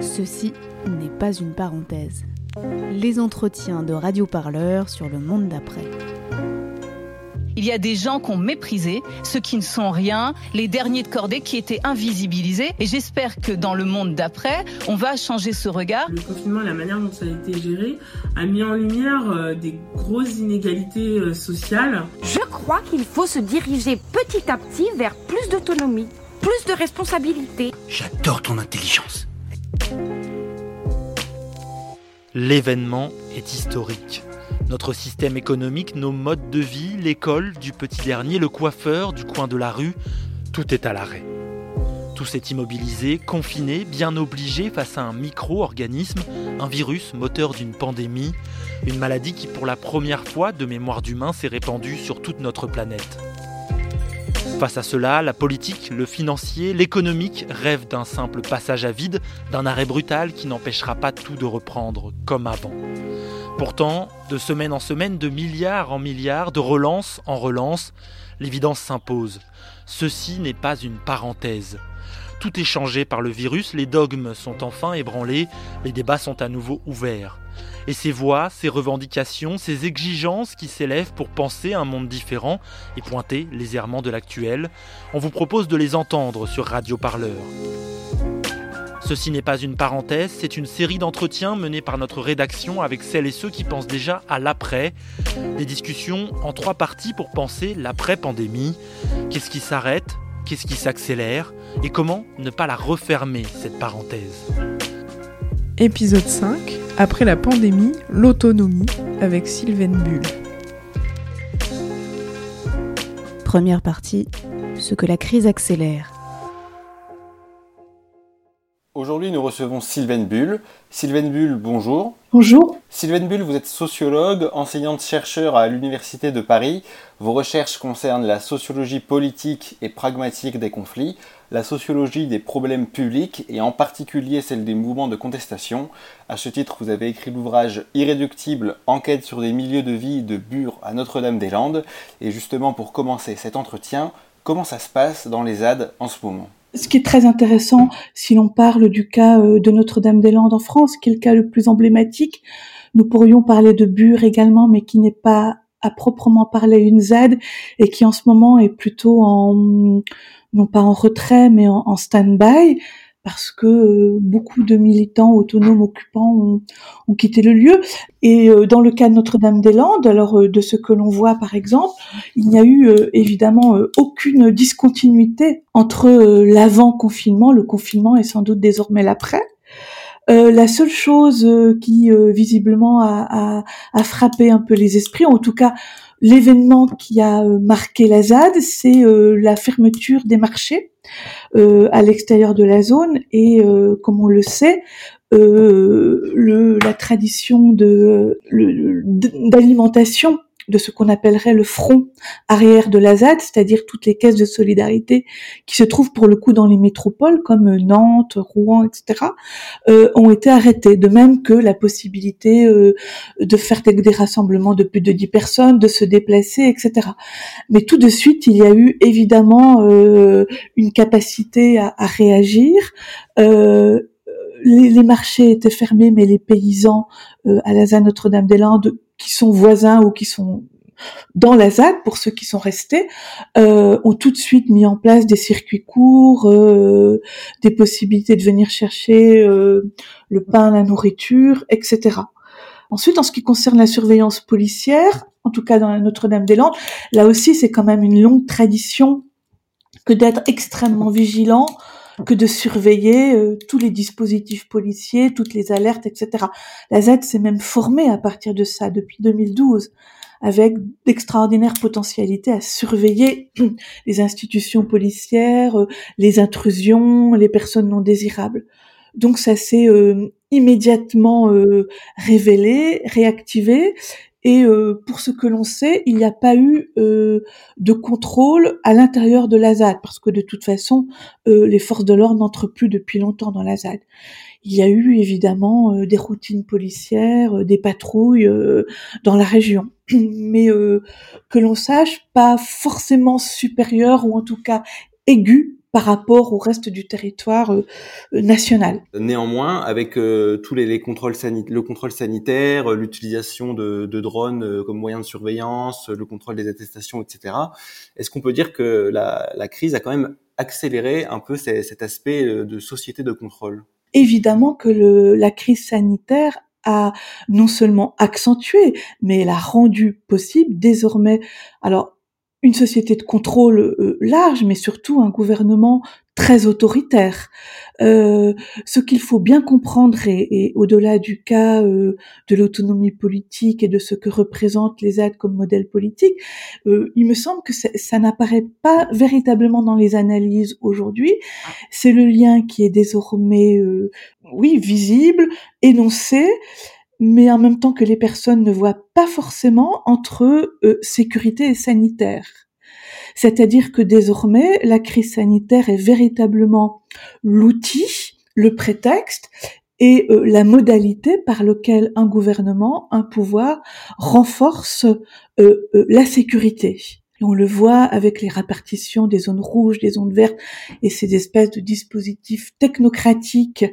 Ceci n'est pas une parenthèse. Les entretiens de Radio Parleur sur le monde d'après. Il y a des gens qu'on méprisé, ceux qui ne sont rien, les derniers de cordée qui étaient invisibilisés. Et j'espère que dans le monde d'après, on va changer ce regard. Le confinement, la manière dont ça a été géré, a mis en lumière euh, des grosses inégalités euh, sociales. Je crois qu'il faut se diriger petit à petit vers plus d'autonomie, plus de responsabilité. J'adore ton intelligence. L'événement est historique. Notre système économique, nos modes de vie, l'école, du petit dernier, le coiffeur, du coin de la rue, tout est à l'arrêt. Tout s'est immobilisé, confiné, bien obligé face à un micro-organisme, un virus moteur d'une pandémie, une maladie qui pour la première fois de mémoire d'humain s'est répandue sur toute notre planète. Face à cela, la politique, le financier, l'économique rêvent d'un simple passage à vide, d'un arrêt brutal qui n'empêchera pas tout de reprendre comme avant. Pourtant, de semaine en semaine, de milliards en milliards, de relance en relance, l'évidence s'impose. Ceci n'est pas une parenthèse. Tout est changé par le virus, les dogmes sont enfin ébranlés, les débats sont à nouveau ouverts. Et ces voix, ces revendications, ces exigences qui s'élèvent pour penser un monde différent et pointer les errements de l'actuel, on vous propose de les entendre sur Radio Parleur. Ceci n'est pas une parenthèse, c'est une série d'entretiens menés par notre rédaction avec celles et ceux qui pensent déjà à l'après. Des discussions en trois parties pour penser l'après-pandémie. Qu'est-ce qui s'arrête? Qu'est-ce qui s'accélère? Et comment ne pas la refermer, cette parenthèse? Épisode 5 Après la pandémie, l'autonomie avec Sylvaine Bull. Première partie, ce que la crise accélère. Aujourd'hui, nous recevons Sylvaine Bull. Sylvaine Bull, bonjour. Bonjour. Sylvaine Bull, vous êtes sociologue, enseignante-chercheur à l'Université de Paris. Vos recherches concernent la sociologie politique et pragmatique des conflits, la sociologie des problèmes publics et en particulier celle des mouvements de contestation. À ce titre, vous avez écrit l'ouvrage Irréductible, enquête sur des milieux de vie de Bure à Notre-Dame-des-Landes. Et justement, pour commencer cet entretien, comment ça se passe dans les ZAD en ce moment? Ce qui est très intéressant, si l'on parle du cas euh, de Notre-Dame-des-Landes en France, qui est le cas le plus emblématique, nous pourrions parler de Bure également, mais qui n'est pas à proprement parler une ZAD et qui en ce moment est plutôt en, non pas en retrait, mais en stand-by parce que euh, beaucoup de militants autonomes occupants ont, quitté le lieu. Et euh, dans le cas de Notre-Dame-des-Landes, alors euh, de ce que l'on voit par exemple, il n'y a eu évidemment aucune discontinuité entre l'avant-confinement, le confinement et sans doute désormais l'après. la seule chose qui visiblement a, a, frappé un peu les esprits, en tout cas l'événement qui a marqué la ZAD, c'est la fermeture des marchés euh, à l'extérieur de la zone et euh, comme on le sait, euh, la tradition de d'alimentation de ce qu'on appellerait le front arrière de la ZAD, c'est-à-dire toutes les caisses de solidarité qui se trouvent pour le coup dans les métropoles comme Nantes, Rouen, etc., euh, ont été arrêtées. De même que la possibilité euh, de faire des, rassemblements de plus de 10 personnes, de se déplacer, etc. Mais tout de suite, il y a eu évidemment euh, une capacité à, à réagir. Les, les, marchés étaient fermés, mais les paysans euh, à la Notre-Dame-des-Landes qui sont voisins ou qui sont dans la ZAD, pour ceux qui sont restés, euh, ont tout de suite mis en place des circuits courts, euh, des possibilités de venir chercher euh, le pain, la nourriture, etc. Ensuite, en ce qui concerne la surveillance policière, en tout cas dans la Notre-Dame-des-Landes, là aussi c'est quand même une longue tradition que d'être extrêmement vigilant que de surveiller euh, tous les dispositifs policiers, toutes les alertes, etc. La Z s'est même formée à partir de ça depuis 2012 avec d'extraordinaires potentialités à surveiller les institutions policières, euh, les intrusions, les personnes non désirables. Donc ça s'est euh, immédiatement révélé, réactivé, et euh, pour ce que l'on sait, il n'y a pas eu euh, de contrôle à l'intérieur de la ZAD, parce que de toute façon, euh, les forces de l'ordre n'entrent plus depuis longtemps dans la ZAD. Il y a eu évidemment des routines policières, des patrouilles dans la région, mais que l'on sache, pas forcément supérieures ou en tout cas aiguës par rapport au reste du territoire euh, national. Néanmoins, avec tous les, les contrôles le contrôle sanitaire, l'utilisation de, de, drones comme moyen de surveillance, le contrôle des attestations, etc., est-ce qu'on peut dire que la, la, crise a quand même accéléré un peu cet aspect de société de contrôle? Évidemment que le, la crise sanitaire a non seulement accentué, mais elle a rendu possible désormais, alors une société de contrôle euh, large, mais surtout un gouvernement très autoritaire. Euh, ce qu'il faut bien comprendre, et, au-delà du cas euh, de l'autonomie politique et de ce que représentent les aides comme modèle politique, il me semble que ça n'apparaît pas véritablement dans les analyses aujourd'hui. C'est le lien qui est désormais, oui, visible, énoncé, mais en même temps que les personnes ne voient pas forcément entre euh, sécurité et sanitaire. C'est-à-dire que désormais, la crise sanitaire est véritablement l'outil, le prétexte et euh, la modalité par lequel un gouvernement, un pouvoir renforce euh, la sécurité. On le voit avec les répartitions des zones rouges, des zones vertes et ces espèces de dispositifs technocratiques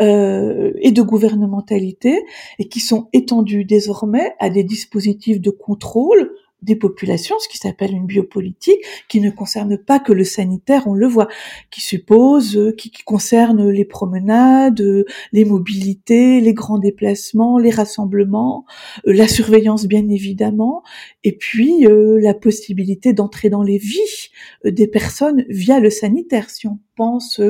euh, et de gouvernementalité et qui sont étendus désormais à des dispositifs de contrôle des populations, ce qui s'appelle une biopolitique, qui ne concerne pas que le sanitaire, on le voit, qui suppose, euh, qui, concerne les promenades, euh, les mobilités, les grands déplacements, les rassemblements, euh, la surveillance bien évidemment, et puis la possibilité d'entrer dans les vies des personnes via le sanitaire, si on pense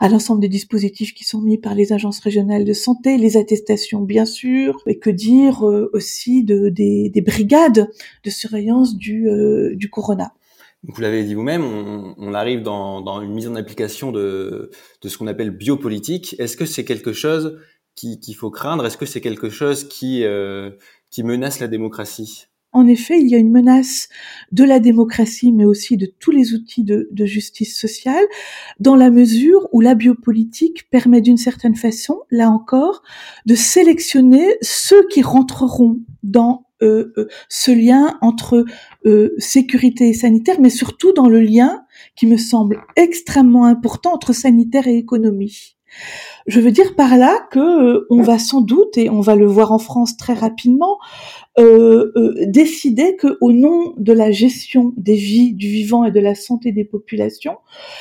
à l'ensemble des dispositifs qui sont mis par les agences régionales de santé, les attestations bien sûr, et que dire aussi de, des, des brigades de surveillance euh, du corona. vous l'avez dit vous-même, on, arrive dans, une mise en application de, ce qu'on appelle biopolitique. Est-ce que c'est quelque chose qu'il faut craindre? Est-ce que c'est quelque chose euh, qui menace la démocratie? En effet, il y a une menace de la démocratie, mais aussi de tous les outils de, justice sociale, dans la mesure où la biopolitique permet d'une certaine façon, là encore, de sélectionner ceux qui rentreront dans euh, euh, ce lien entre euh, sécurité et sanitaire, mais surtout dans le lien qui me semble extrêmement important entre sanitaire et économie. Je veux dire par là que euh, on va sans doute, et on va le voir en France très rapidement, euh, euh, décider que au nom de la gestion des vies du vivant et de la santé des populations,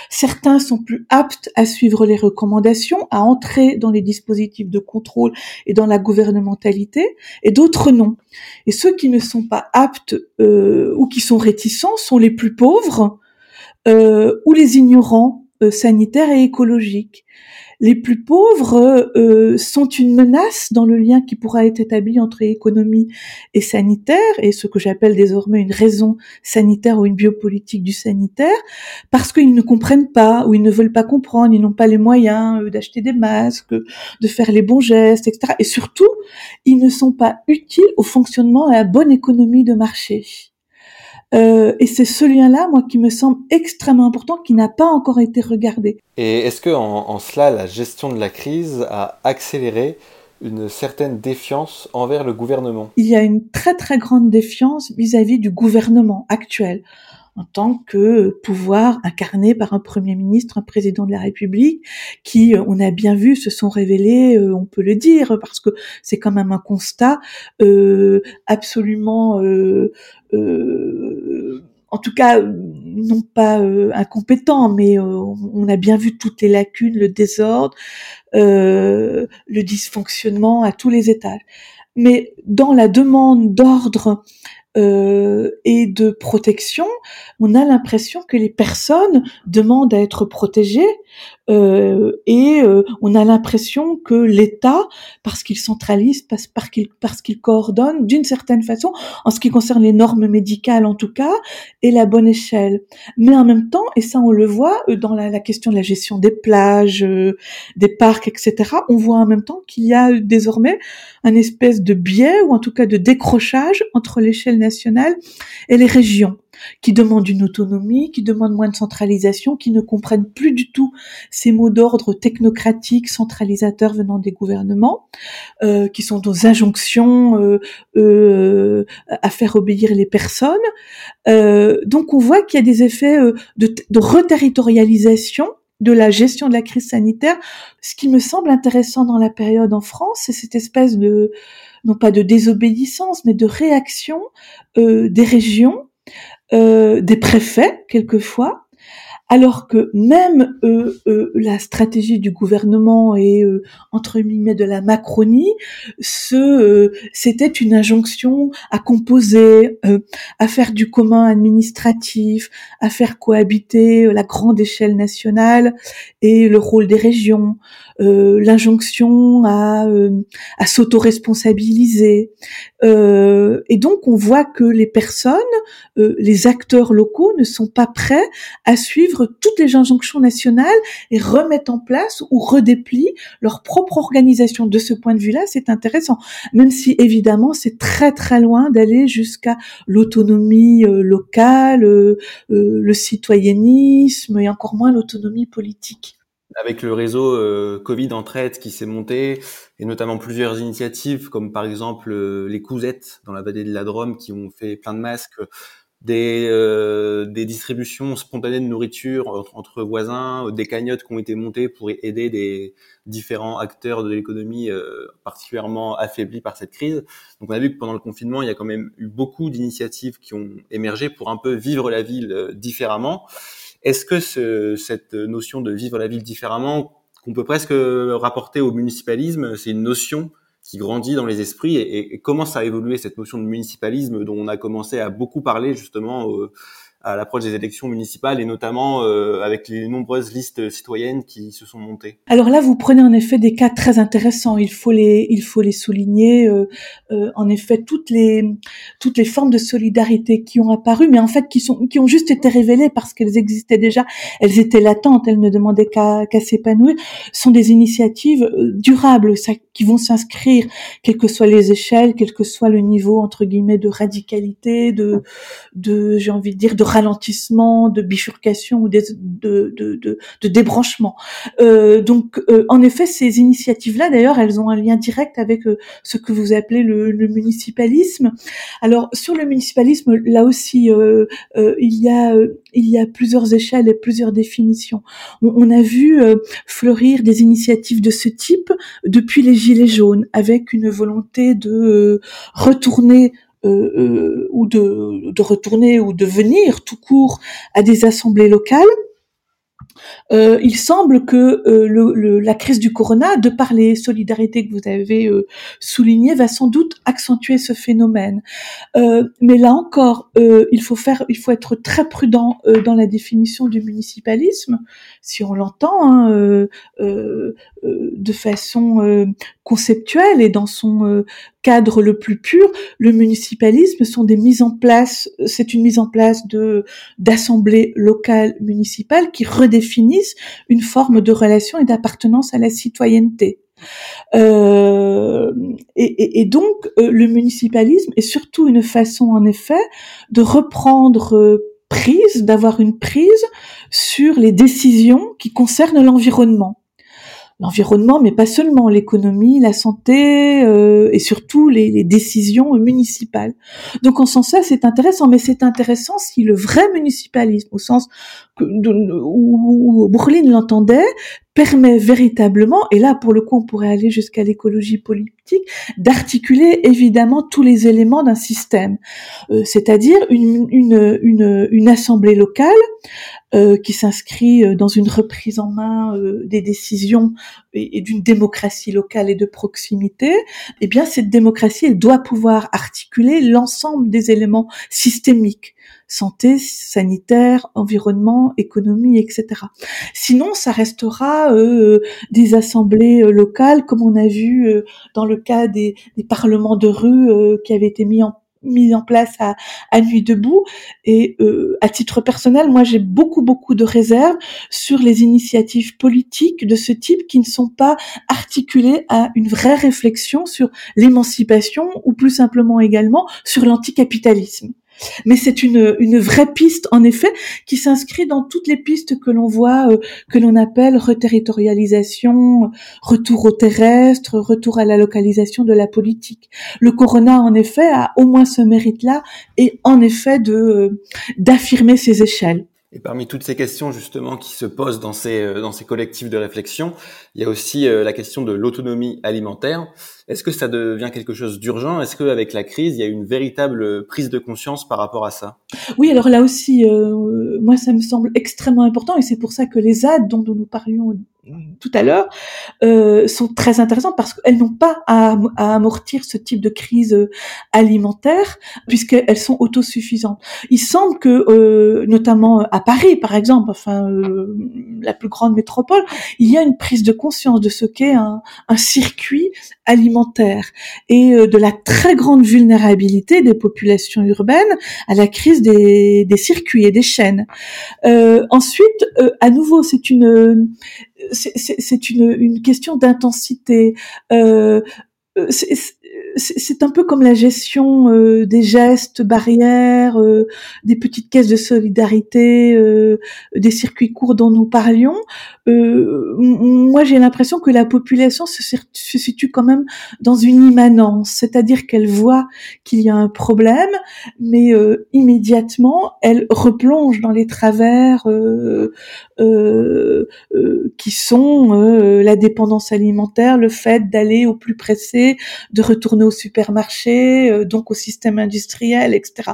certains sont plus aptes à suivre les recommandations, à entrer dans les dispositifs de contrôle et dans la gouvernementalité, et d'autres non. Et ceux qui ne sont pas aptes ou qui sont réticents sont les plus pauvres ou les ignorants sanitaires et écologiques les plus pauvres euh, sont une menace dans le lien qui pourra être établi entre économie et sanitaire, et ce que j'appelle désormais une raison sanitaire ou une biopolitique du sanitaire, parce qu'ils ne comprennent pas ou ils ne veulent pas comprendre, ils n'ont pas les moyens euh, d'acheter des masques, de faire les bons gestes, etc. Et surtout, ils ne sont pas utiles au fonctionnement à la bonne économie de marché. Euh, et c'est ce lien-là, moi, qui me semble extrêmement important, qui n'a pas encore été regardé. Et est-ce que en, cela, la gestion de la crise a accéléré une certaine défiance envers le gouvernement? Il y a une très très grande défiance vis-à-vis du gouvernement actuel en tant que pouvoir incarné par un Premier ministre, un président de la République, qui, euh, on a bien vu, se sont révélés, euh, on peut le dire, parce que c'est quand même un constat euh, absolument en tout cas non pas euh, incompétent, mais on a bien vu toutes les lacunes, le désordre, le dysfonctionnement à tous les étages. Mais dans la demande d'ordre euh, et de protection, on a l'impression que les personnes demandent à être protégées euh, et euh, on a l'impression que l'État, parce qu'il centralise, parce, qu'il coordonne d'une certaine façon, en ce qui concerne les normes médicales en tout cas, est la bonne échelle. Mais en même temps, et ça on le voit dans la, question de la gestion des plages, des parcs, etc., on voit en même temps qu'il y a désormais un espèce de biais ou en tout cas de décrochage entre l'échelle nationale et les régions. Qui demandent une autonomie, qui demandent moins de centralisation, qui ne comprennent plus du tout ces mots d'ordre technocratiques, centralisateurs venant des gouvernements, euh, qui sont aux injonctions euh, euh, à faire obéir les personnes. donc on voit qu'il y a des effets de, de reterritorialisation de la gestion de la crise sanitaire. Ce qui me semble intéressant dans la période en France, c'est cette espèce de, non pas de désobéissance, mais de réaction euh, des régions, euh, des préfets quelquefois, alors que même euh, euh, la stratégie du gouvernement et euh, entre guillemets de la Macronie, ce c'était une injonction à composer, à faire du commun administratif, à faire cohabiter la grande échelle nationale et le rôle des régions, l'injonction à, à s'auto-responsabiliser. et donc on voit que les personnes, les acteurs locaux ne sont pas prêts à suivre toutes les injonctions nationales et remettent en place ou redéplient leur propre organisation. De ce point de vue-là, c'est intéressant, même si évidemment c'est très très loin d'aller jusqu'à l'autonomie euh, locale, euh, euh, le citoyennisme et encore moins l'autonomie politique avec le réseau Covid en traite qui s'est monté, et notamment plusieurs initiatives, comme par exemple les Cousettes dans la vallée de la Drôme, qui ont fait plein de masques des, euh, des distributions spontanées de nourriture entre, voisins, des cagnottes qui ont été montées pour aider des différents acteurs de l'économie euh, particulièrement affaiblis par cette crise. Donc on a vu que pendant le confinement, il y a quand même eu beaucoup d'initiatives qui ont émergé pour un peu vivre la ville euh, différemment. Est-ce que ce, cette notion de vivre la ville différemment, qu'on peut presque rapporter au municipalisme, c'est une notion qui grandit dans les esprits et, et, comment ça a évolué cette notion de municipalisme dont on a commencé à beaucoup parler justement euh, à l'approche des élections municipales et notamment euh, avec les nombreuses listes citoyennes qui se sont montées. Alors là, vous prenez en effet des cas très intéressants. Il faut les, il faut les souligner. Euh, euh, en effet, toutes les, toutes les formes de solidarité qui ont apparu, mais en fait qui sont, qui ont juste été révélées parce qu'elles existaient déjà. Elles étaient latentes. Elles ne demandaient qu'à qu'à s'épanouir. Sont des initiatives euh, durables, ça, qui vont s'inscrire, quelles que soient les échelles, quel que soit le niveau entre guillemets de radicalité, de, de, j'ai envie de dire, de ralentissement, de bifurcation ou de, de, de, de débranchement. Euh, donc, euh, en effet, ces initiatives-là, d'ailleurs, elles ont un lien direct avec euh, ce que vous appelez le, le, municipalisme. Alors, sur le municipalisme, là aussi, euh, il y a il y a plusieurs échelles et plusieurs définitions. On, on a vu fleurir des initiatives de ce type depuis les Gilets jaunes, avec une volonté de retourner euh, euh, ou de, de retourner ou de venir tout court à des assemblées locales euh, il semble que euh, le, la crise du corona, de par les solidarités que vous avez euh, soulignées, va sans doute accentuer ce phénomène. Euh, mais là encore, il faut faire, il faut être très prudent dans la définition du municipalisme, si on l'entend hein, de façon conceptuelle et dans son cadre le plus pur, le municipalisme sont des mises en place, c'est une mise en place de d'assemblées locales municipales qui redéfinissent une forme de relation et d'appartenance à la citoyenneté. Euh, et, donc euh, le municipalisme est surtout une façon en effet de reprendre euh, prise, d'avoir une prise sur les décisions qui concernent l'environnement l'environnement, mais pas seulement l'économie, la santé euh, et surtout les, décisions municipales. Donc en sens ça, c'est intéressant, mais c'est intéressant si le vrai municipalisme, au sens où, où l'entendait, permet véritablement, et là pour le coup on pourrait aller jusqu'à l'écologie politique, d'articuler évidemment tous les éléments d'un système, euh, c'est-à-dire une, une, une, assemblée locale euh, qui s'inscrit euh, dans une reprise en main euh, des décisions et, d'une démocratie locale et de proximité, eh bien cette démocratie elle doit pouvoir articuler l'ensemble des éléments systémiques santé, sanitaire, environnement, économie, etc. Sinon, ça restera euh, des assemblées euh, locales, comme on a vu euh, dans le cas des, des parlements de rue qui avaient été mis en mis en place à, à Nuit debout. Et à titre personnel, moi j'ai beaucoup beaucoup de réserves sur les initiatives politiques de ce type qui ne sont pas articulées à une vraie réflexion sur l'émancipation ou plus simplement également sur l'anticapitalisme. Mais c'est une, une vraie piste, en effet, qui s'inscrit dans toutes les pistes que l'on voit, euh, que l'on appelle reterritorialisation, retour au terrestre, retour à la localisation de la politique. Le corona, en effet, a au moins ce mérite-là, et en effet de d'affirmer ses échelles. Et parmi toutes ces questions justement qui se posent dans ces, euh, dans ces collectifs de réflexion, il y a aussi euh, la question de l'autonomie alimentaire. Est-ce que ça devient quelque chose d'urgent? Est-ce qu'avec la crise, il y a une véritable prise de conscience par rapport à ça? Oui, alors là aussi, euh, moi, ça me semble extrêmement important et c'est pour ça que les aides dont nous parlions tout à l'heure euh, sont très intéressantes parce qu'elles n'ont pas à, amortir ce type de crise euh, alimentaire puisqu'elles sont autosuffisantes. Il semble que, euh, notamment à Paris par exemple, enfin euh, la plus grande métropole, il y a une prise de conscience de ce qu'est un, circuit alimentaire et euh, de la très grande vulnérabilité des populations urbaines à la crise des, circuits et des chaînes. ensuite, à nouveau, c'est une c'est une, question d'intensité. Euh, c'est un peu comme la gestion euh, des gestes barrières, euh, des petites caisses de solidarité, euh, des circuits courts dont nous parlions. moi, j'ai l'impression que la population se, se, situe quand même dans une immanence, c'est-à-dire qu'elle voit qu'il y a un problème, mais immédiatement, elle replonge dans les travers qui sont la dépendance alimentaire, le fait d'aller au plus pressé, de retourner au supermarché, euh, donc au système industriel, etc.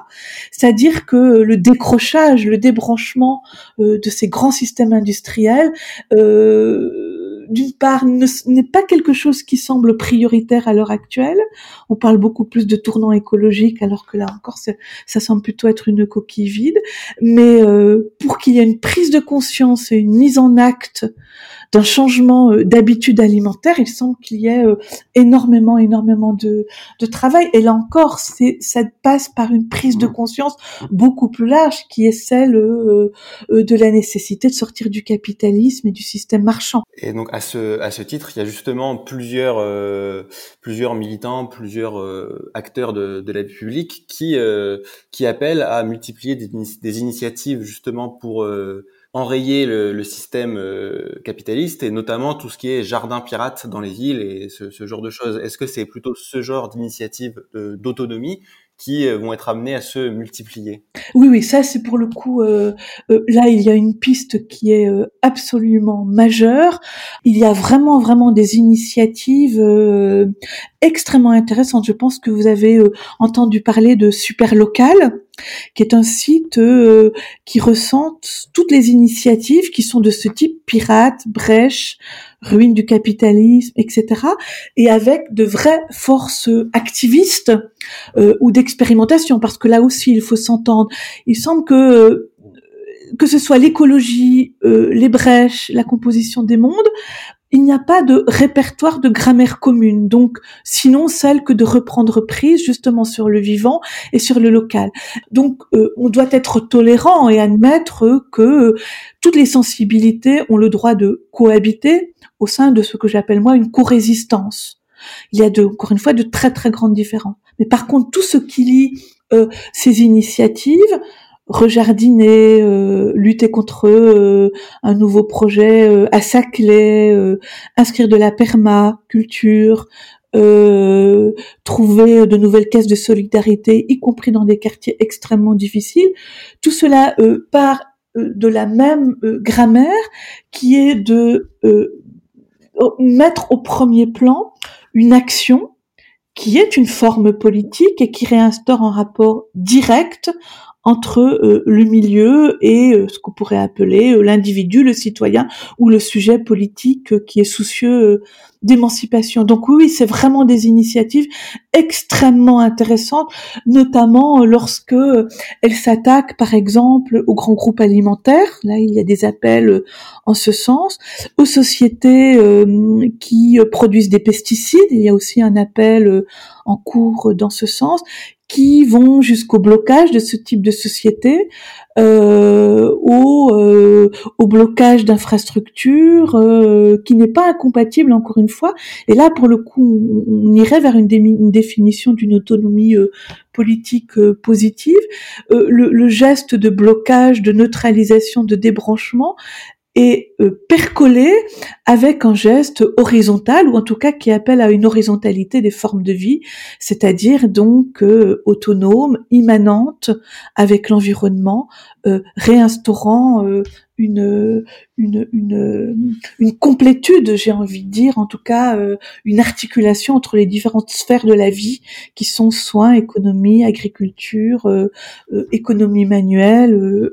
C'est-à-dire que le décrochage, le débranchement euh, de ces grands systèmes industriels, euh, d'une part, n'est pas quelque chose qui semble prioritaire à l'heure actuelle. On parle beaucoup plus de tournant écologique, alors que là encore, ça semble plutôt être une coquille vide. Mais pour qu'il y ait une prise de conscience et une mise en acte d'un changement euh, d'habitude alimentaire, il semble qu'il y ait euh, énormément, énormément de, de travail. Et là encore, c'est, ça passe par une prise de conscience beaucoup plus large, qui est celle euh, de la nécessité de sortir du capitalisme et du système marchand. Et donc à ce à ce titre, il y a justement plusieurs plusieurs militants, plusieurs acteurs de, de la vie publique qui qui appellent à multiplier des, des initiatives justement pour enrayer le, système euh, capitaliste et notamment tout ce qui est jardin pirate dans les îles et ce, ce genre de choses. Est-ce que c'est plutôt ce genre d'initiative d'autonomie qui euh, vont être amenés à se multiplier. Oui, oui, ça c'est pour le coup. Euh, euh, là, il y a une piste qui est euh, absolument majeure. Il y a vraiment, vraiment des initiatives extrêmement intéressantes. Je pense que vous avez entendu parler de Super Local, qui est un site qui ressente toutes les initiatives qui sont de ce type pirate, brèche, ruine du capitalisme, etc. Et avec de vraies forces activistes euh, ou d'expérimentation, parce que là aussi il faut s'entendre. Il semble que euh, que ce soit l'écologie, euh, les brèches, la composition des mondes, il n'y a pas de répertoire de grammaire commune, donc sinon celle que de reprendre prise justement sur le vivant et sur le local. Donc on doit être tolérant et admettre que toutes les sensibilités ont le droit de cohabiter au sein de ce que j'appelle moi une co-résistance. Il y a de, encore une fois de très très grandes différences. Mais par contre, tout ce qui lie euh, ces initiatives, rejardiner, euh, lutter contre euh, un nouveau projet euh, à Saclay, euh, inscrire de la permaculture, trouver de nouvelles caisses de solidarité, y compris dans des quartiers extrêmement difficiles. Tout cela part de la même grammaire qui est de mettre au premier plan une action qui est une forme politique et qui réinstaure un rapport direct entre euh, le milieu et euh, ce qu'on pourrait appeler euh, l'individu, le citoyen ou le sujet politique qui est soucieux d'émancipation. Donc oui, c'est vraiment des initiatives extrêmement intéressantes, notamment lorsque elles s'attaquent, par exemple, aux grands groupes alimentaires. Là, il y a des appels en ce sens. Aux sociétés qui produisent des pesticides, il y a aussi un appel en cours dans ce sens qui vont jusqu'au blocage de ce type de société, euh, au, euh, au, blocage d'infrastructures, euh, qui n'est pas incompatible encore une fois. Et là, pour le coup, on, irait vers une, définition d'une autonomie euh, politique euh, positive. Le, le, geste de blocage, de neutralisation, de débranchement et euh, percolé avec un geste horizontal ou en tout cas qui appelle à une horizontalité des formes de vie, c'est-à-dire donc euh, autonome, immanente avec l'environnement, euh, réinstaurant une, une, une, une complétude, j'ai envie de dire, en tout cas une articulation entre les différentes sphères de la vie qui sont soins, économie, agriculture, économie manuelle,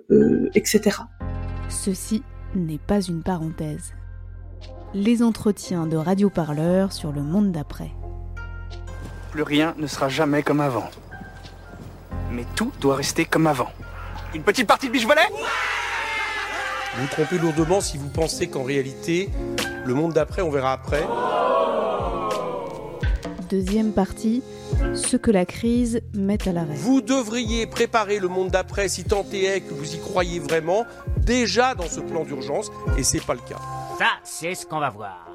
etc. Ceci n'est pas une parenthèse. Les entretiens de Radio Parleur sur le monde d'après. Plus rien ne sera jamais comme avant. Mais tout doit rester comme avant. Une petite partie de biche volet Vous vous trompez lourdement si vous pensez qu'en réalité, le monde d'après, on verra après. Deuxième partie, ce que la crise met à l'arrêt. Vous devriez préparer le monde d'après si tant est que vous y croyez vraiment, déjà dans ce plan d'urgence, et c'est pas le cas. Ça, c'est ce qu'on va voir.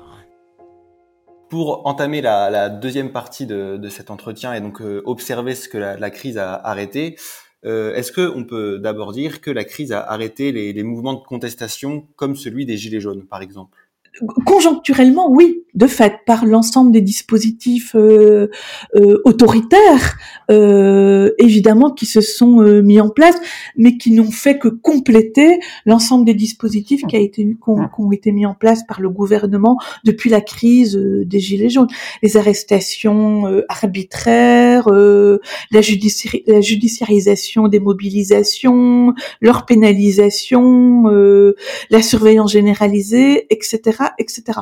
Pour entamer la, deuxième partie de, cet entretien et donc euh, observer ce que la, crise a arrêté, euh, est-ce qu'on peut d'abord dire que la crise a arrêté les mouvements de contestation comme celui des Gilets jaunes, par exemple? Conjoncturellement, oui, de fait, par l'ensemble des dispositifs euh, euh, autoritaires, euh, évidemment, qui se sont mis en place, mais qui n'ont fait que compléter l'ensemble des dispositifs qui, a été, qui, ont, été mis en place par le gouvernement depuis la crise des Gilets jaunes. Les arrestations arbitraires, la, la, judiciarisation des mobilisations, leur pénalisation, la surveillance généralisée, etc etc.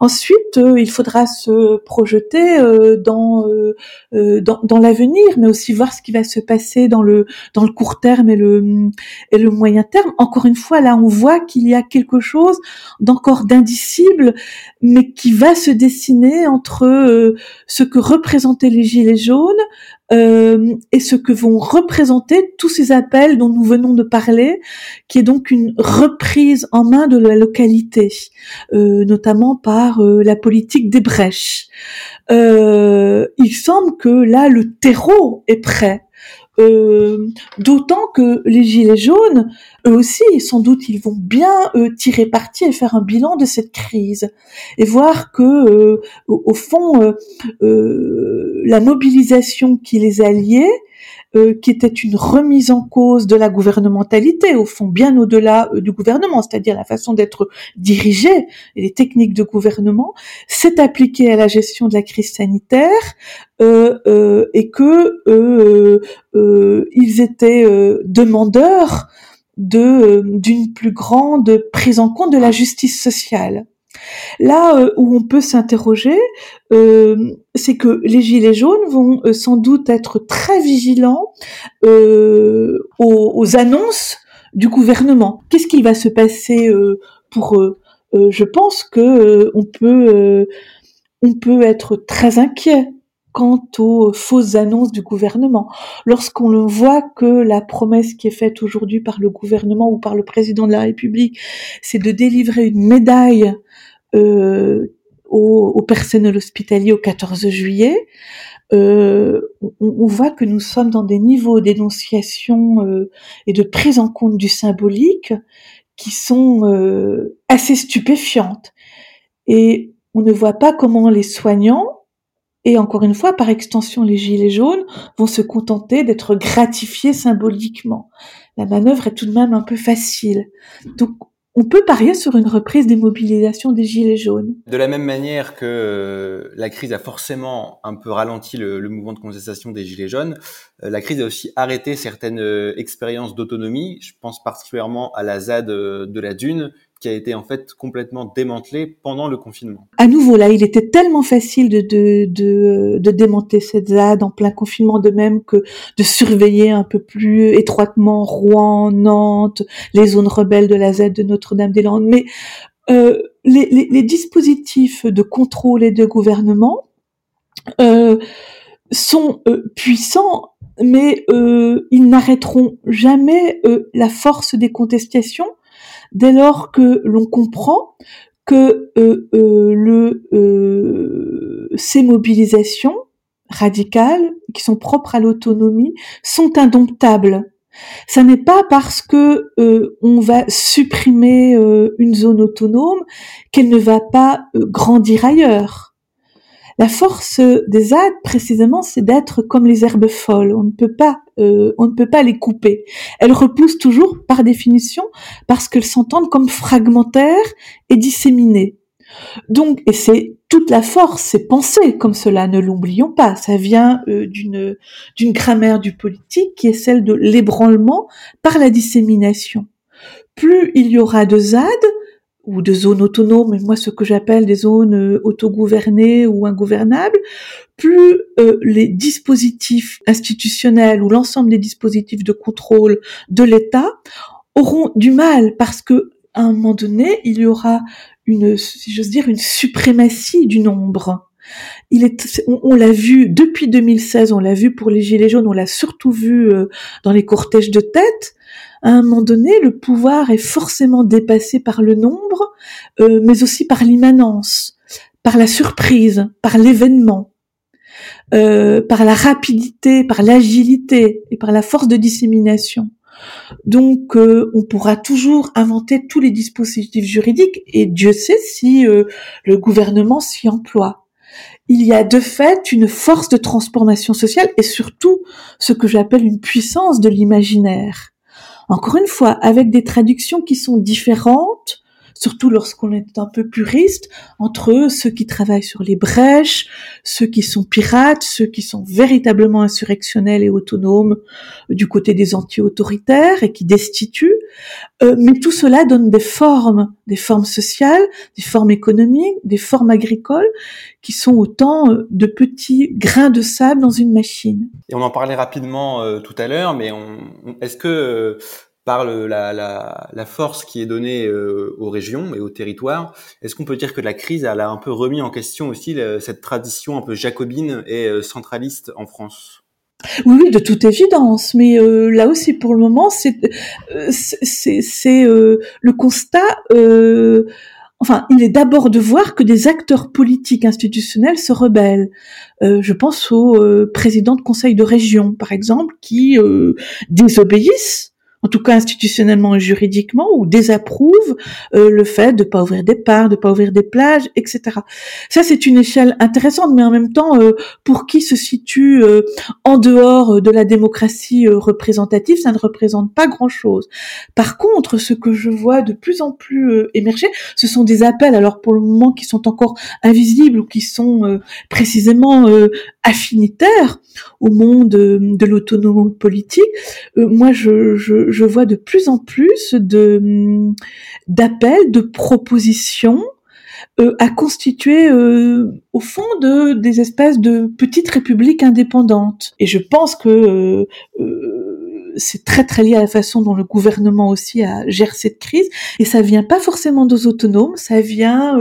Ensuite, euh, il faudra se projeter euh, dans, euh, dans, dans l'avenir, mais aussi voir ce qui va se passer dans le dans le court terme et le et le moyen terme. Encore une fois, là, on voit qu'il y a quelque chose d'encore d'indicible, mais qui va se dessiner entre ce que représentaient les gilets jaunes, euh, et ce que vont représenter tous ces appels dont nous venons de parler, qui est donc une reprise en main de la localité, euh, notamment par euh, la politique des brèches. il semble que là, le terreau est prêt. Euh, d'autant que les gilets jaunes, eux aussi, sans doute, ils vont bien euh, tirer parti et faire un bilan de cette crise et voir que, euh, au, fond, la mobilisation qui les alliait euh, qui était une remise en cause de la gouvernementalité, au fond bien au-delà euh, du gouvernement, c'est-à-dire la façon d'être dirigé et les techniques de gouvernement, s'est appliquée à la gestion de la crise sanitaire euh, et que ils étaient demandeurs de d'une plus grande prise en compte de la justice sociale. Là euh, où on peut s'interroger, euh, c'est que les gilets jaunes vont euh, sans doute être très vigilants aux, annonces du gouvernement. Qu'est-ce qui va se passer pour eux? Je pense que on peut être très inquiet quant aux fausses annonces du gouvernement. Lorsqu'on voit que la promesse qui est faite aujourd'hui par le gouvernement ou par le président de la République, c'est de délivrer une médaille euh, au, personnel hospitalier au 14 juillet, euh, on, voit que nous sommes dans des niveaux d'énonciation euh, et de prise en compte du symbolique qui sont assez stupéfiantes. Et on ne voit pas comment les soignants, et encore une fois, par extension, les gilets jaunes, vont se contenter d'être gratifiés symboliquement. La manœuvre est tout de même un peu facile. Donc, on peut parier sur une reprise des mobilisations des Gilets jaunes. De la même manière que euh, la crise a forcément un peu ralenti le, mouvement de contestation des Gilets jaunes, euh, la crise a aussi arrêté certaines euh, expériences d'autonomie. Je pense particulièrement à la ZAD de la Dune, qui a été en fait complètement démantelé pendant le confinement. À nouveau, là, il était tellement facile de, de, de, de démonter cette ZAD en plein confinement, de même que de surveiller un peu plus étroitement Rouen, Nantes, les zones rebelles de la ZAD de Notre-Dame-des-Landes. Mais euh, les, les, les, dispositifs de contrôle et de gouvernement euh, sont puissants, mais ils n'arrêteront jamais la force des contestations dès lors que l'on comprend que le, ces mobilisations radicales qui sont propres à l'autonomie sont indomptables. Ça n'est pas parce que euh, on va supprimer euh, une zone autonome qu'elle ne va pas euh, grandir ailleurs. La force des ZAD, précisément, c'est d'être comme les herbes folles. On ne peut pas, on ne peut pas les couper. Elles repoussent toujours, par définition, parce qu'elles s'entendent comme fragmentaires et disséminées. Donc, et c'est toute la force, c'est penser comme cela, ne l'oublions pas. Ça vient euh, d'une d'une grammaire du politique qui est celle de l'ébranlement par la dissémination. Plus il y aura de ZAD ou de zones autonomes, moi ce que j'appelle des zones euh, autogouvernées ou ingouvernables, plus euh, les dispositifs institutionnels ou l'ensemble des dispositifs de contrôle de l'État auront du mal parce que à un moment donné, il y aura une, si j'ose dire, une suprématie du nombre. Il est, on, l'a vu depuis 2016, on l'a vu pour les gilets jaunes, on l'a surtout vu euh, dans les cortèges de tête. À un moment donné, le pouvoir est forcément dépassé par le nombre, euh, mais aussi par l'immanence, par la surprise, par l'événement, euh, par la rapidité, par l'agilité et par la force de dissémination. Donc, euh, on pourra toujours inventer tous les dispositifs juridiques, et Dieu sait si le gouvernement s'y emploie. Il y a de fait une force de transformation sociale et surtout ce que j'appelle une puissance de l'imaginaire. Encore une fois, avec des traductions qui sont différentes, surtout lorsqu'on est un peu puriste, entre ceux qui travaillent sur les brèches, ceux qui sont pirates, ceux qui sont véritablement insurrectionnels et autonomes du côté des anti-autoritaires et qui destituent. Euh, mais tout cela donne des formes, des formes sociales, des formes économiques, des formes agricoles, qui sont autant euh, de petits grains de sable dans une machine. Et on en parlait rapidement euh, tout à l'heure, mais est-ce que par la, force qui est donnée euh, aux régions et aux territoires. Est-ce qu'on peut dire que la crise a un peu remis en question aussi cette tradition un peu jacobine et euh, centraliste en France? Oui, de toute évidence, mais euh, là aussi pour le moment, c'est le constat. enfin, il est d'abord de voir que des acteurs politiques institutionnels se rebellent. je pense aux présidents de conseils de région, par exemple, qui désobéissent en tout cas institutionnellement et juridiquement, ou désapprouvent euh, le fait de pas ouvrir des parcs, de pas ouvrir des plages, etc. Ça, c'est une échelle intéressante, mais en même temps, euh, pour qui se situe euh, en dehors de la démocratie représentative, ça ne représente pas grand-chose. Par contre, ce que je vois de plus en plus émerger, ce sont des appels, alors pour le moment qui sont encore invisibles ou qui sont précisément affinitaires au monde de l'autonomie politique. moi, je, je je, vois de plus en plus de hum, d'appels, de propositions euh, à constituer euh, au fond de des espèces de petites républiques indépendantes. Et je pense que euh, c'est très très lié à la façon dont le gouvernement aussi a gère cette crise. Et ça vient pas forcément des autonomes, ça vient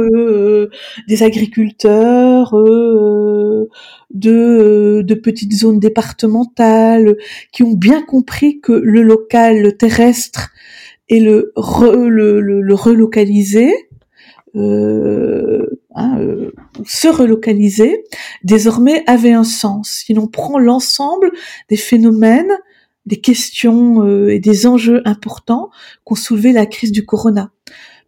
des agriculteurs, de, de petites zones départementales qui ont bien compris que le local, le terrestre et le, le, le, relocaliser, euh, hein, euh, se relocaliser, désormais avait un sens. Si l'on prend l'ensemble des phénomènes, des questions euh, et des enjeux importants qu'ont soulevé la crise du corona.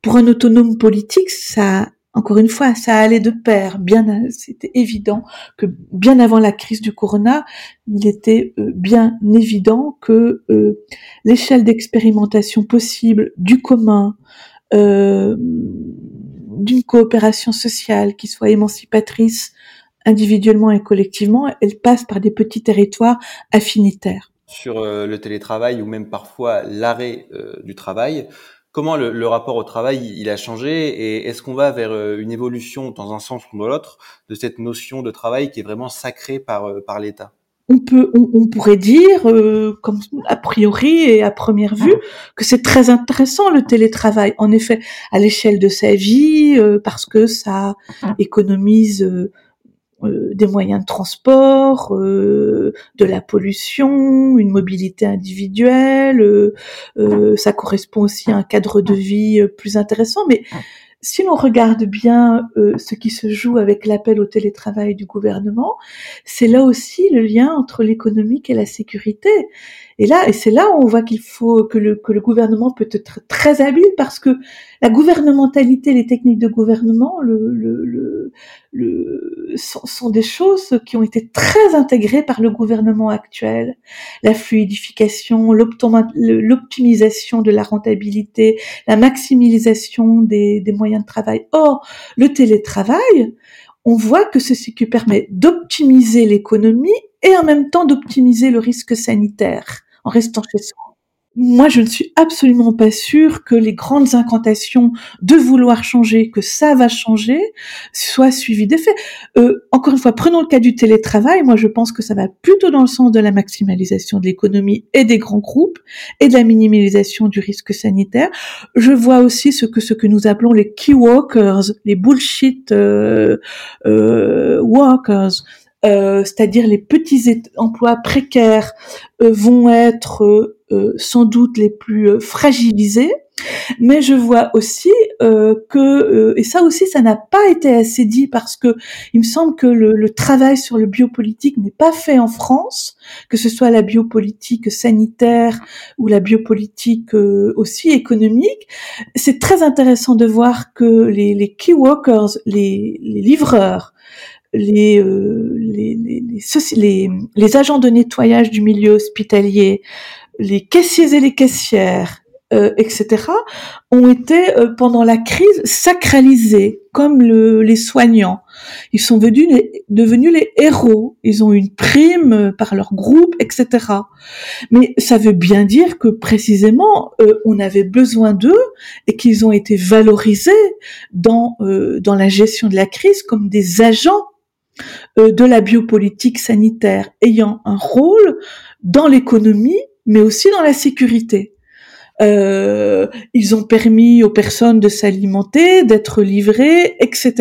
Pour un autonome politique, ça encore une fois, ça allait de pair. Bien, c'était évident que bien avant la crise du corona, il était euh, bien évident que euh, l'échelle d'expérimentation possible du commun, euh, d'une coopération sociale qui soit émancipatrice individuellement et collectivement, elle passe par des petits territoires affinitaires. Sur le télétravail ou même parfois l'arrêt du travail, comment le, rapport au travail il a changé et est-ce qu'on va vers euh, une évolution dans un sens ou dans l'autre de cette notion de travail qui est vraiment sacrée par euh, par l'État? On peut, on, pourrait dire, euh, comme a priori et à première vue, que c'est très intéressant le télétravail. En effet, à l'échelle de sa vie, parce que ça économise euh, des moyens de transport, euh, de la pollution, une mobilité individuelle. Euh, ça correspond aussi à un cadre de vie plus intéressant. Mais si l'on regarde bien ce qui se joue avec l'appel au télétravail du gouvernement, c'est là aussi le lien entre l'économique et la sécurité. Et là, et c'est là où on voit qu'il faut que le, que le gouvernement peut être très habile parce que la gouvernementalité, les techniques de gouvernement, le, le, le, sont, sont, des choses qui ont été très intégrées par le gouvernement actuel. La fluidification, l'optimisation de la rentabilité, la maximisation des, des moyens de travail. Or, le télétravail, on voit que ceci qui permet d'optimiser l'économie et en même temps d'optimiser le risque sanitaire en restant chez soi. Moi, je ne suis absolument pas sûre que les grandes incantations de vouloir changer, que ça va changer, soient suivies d'effets. Euh, encore une fois, prenons le cas du télétravail. Moi, je pense que ça va plutôt dans le sens de la maximalisation de l'économie et des grands groupes et de la minimalisation du risque sanitaire. Je vois aussi ce que ce que nous appelons les key workers, les bullshit euh, euh, workers, euh, c'est-à-dire les petits emplois précaires euh, vont être euh, sans doute les plus fragilisés. Mais je vois aussi que et ça aussi ça n'a pas été assez dit parce que il me semble que le, le travail sur le biopolitique n'est pas fait en France, que ce soit la biopolitique sanitaire ou la biopolitique aussi économique. C'est très intéressant de voir que les, les key workers, les, les livreurs, les, euh, les, les, les, agents de nettoyage du milieu hospitalier, les caissiers et les caissières, euh, etc., ont été euh, pendant la crise sacralisés comme le, les soignants. Ils sont devenus les, devenus les héros. Ils ont une prime euh, par leur groupe, etc. Mais ça veut bien dire que précisément on avait besoin d'eux et qu'ils ont été valorisés dans dans la gestion de la crise comme des agents euh, de la biopolitique sanitaire ayant un rôle dans l'économie, mais aussi dans la sécurité. Euh, ils ont permis aux personnes de s'alimenter, d'être livrées, etc.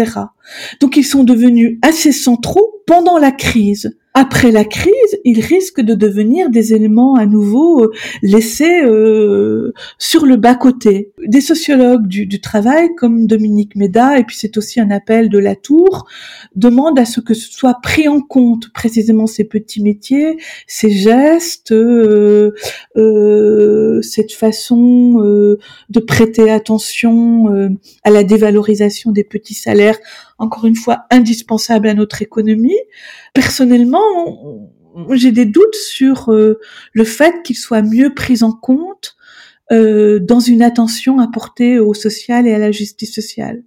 Donc ils sont devenus assez centraux pendant la crise après la crise, ils risquent de devenir des éléments à nouveau euh, laissés euh, sur le bas-côté. Des sociologues du, travail comme Dominique Méda, et puis c'est aussi un appel de la Tour, demandent à ce que soit pris en compte précisément ces petits métiers, ces gestes, euh, euh cette façon de prêter attention à la dévalorisation des petits salaires encore une fois indispensable à notre économie. Personnellement, j'ai des doutes sur euh, le fait qu'il soit mieux pris en compte euh, dans une attention apportée au social et à la justice sociale.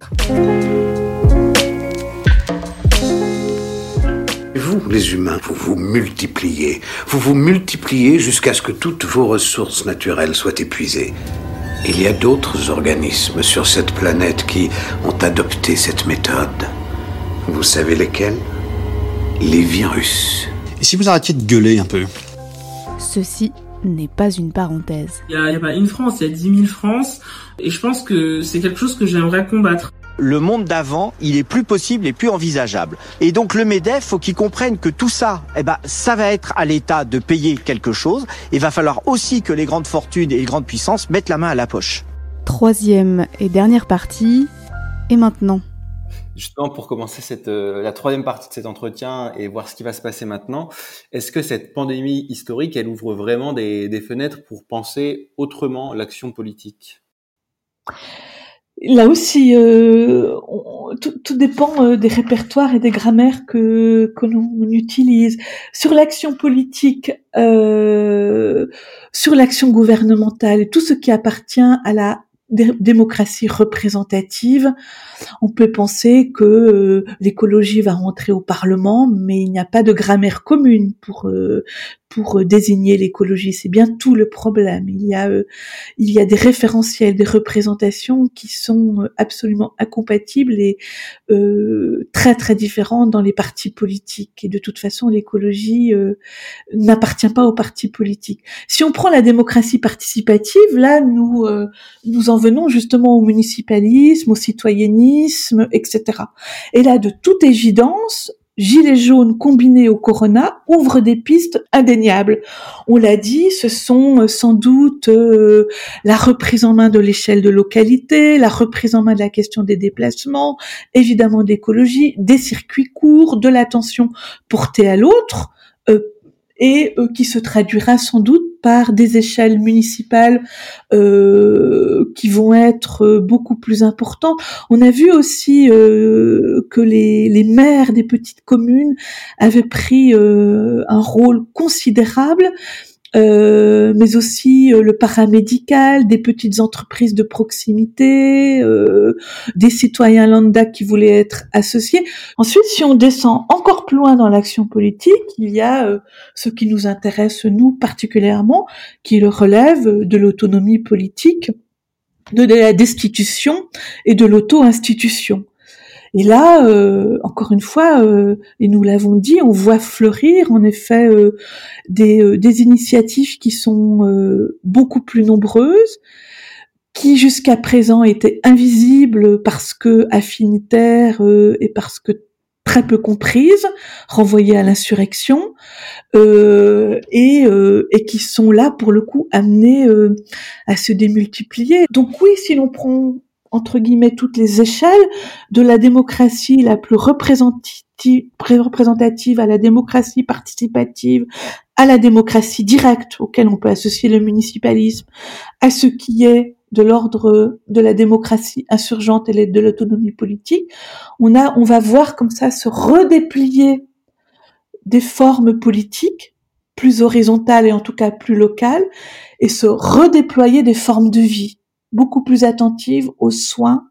Vous, les humains, vous vous multipliez. Vous vous multipliez jusqu'à ce que toutes vos ressources naturelles soient épuisées. Il y a d'autres organismes sur cette planète qui ont adopté cette méthode. Vous savez lesquels? Les virus. Et si vous arrêtiez de gueuler un peu? Ceci n'est pas une parenthèse. Il n'y a, pas une France, il y a 10 000 France. Et je pense que c'est quelque chose que j'aimerais combattre le monde d'avant, il est plus possible et plus envisageable. Et donc le MEDEF, faut qu'il comprenne que tout ça, eh ben, ça va être à l'État de payer quelque chose. Il va falloir aussi que les grandes fortunes et les grandes puissances mettent la main à la poche. Troisième et dernière partie, et maintenant Justement, pour commencer cette, euh, la troisième partie de cet entretien et voir ce qui va se passer maintenant, est-ce que cette pandémie historique, elle ouvre vraiment des, des fenêtres pour penser autrement l'action politique? Là aussi, euh, tout, dépend euh, des répertoires et des grammaires que, que l'on utilise. Sur l'action politique, euh, sur l'action gouvernementale tout ce qui appartient à la démocratie représentative, on peut penser que euh, l'écologie va rentrer au Parlement, mais il n'y a pas de grammaire commune pour pour euh, désigner l'écologie. C'est bien tout le problème. Il y a il y a des référentiels, des représentations qui sont absolument incompatibles et très très différentes dans les partis politiques. Et de toute façon, l'écologie n'appartient pas aux partis politiques. Si on prend la démocratie participative, là nous nous en venons justement au municipalisme, au citoyennisme etc. Et là, de toute évidence, Gilets jaunes combinés au corona ouvrent des pistes indéniables. On l'a dit, ce sont euh, sans doute euh, la reprise en main de l'échelle de localité, la reprise en main de la question des déplacements, évidemment d'écologie, des circuits courts, de l'attention portée à l'autre, euh, et euh, qui se traduira sans doute par des échelles municipales euh, qui vont être euh, beaucoup plus importantes. On a vu aussi que les, les, maires des petites communes avaient pris un rôle considérable euh, mais aussi euh, le paramédical, des petites entreprises de proximité, euh, des citoyens lambda qui voulaient être associés. Ensuite, si on descend encore plus loin dans l'action politique, il y a ce qui nous intéresse nous particulièrement, qui le relève de l'autonomie politique, de la destitution et de l'auto-institution. Et là, euh, encore une fois, euh, et nous l'avons dit, on voit fleurir en effet euh, des, des, initiatives qui sont beaucoup plus nombreuses, qui jusqu'à présent étaient invisibles parce que affinitaires et parce que très peu comprises, renvoyées à l'insurrection, euh, et, euh, et, qui sont là pour le coup amenées euh, à se démultiplier. Donc oui, si l'on prend entre guillemets toutes les échelles de la démocratie la plus représentative, à la démocratie participative, à la démocratie directe auquel on peut associer le municipalisme, à ce qui est de l'ordre de la démocratie insurgente et de l'autonomie politique, on a, on va voir comme ça se redéplier des formes politiques plus horizontales et en tout cas plus locales et se redéployer des formes de vie beaucoup plus attentive aux soins,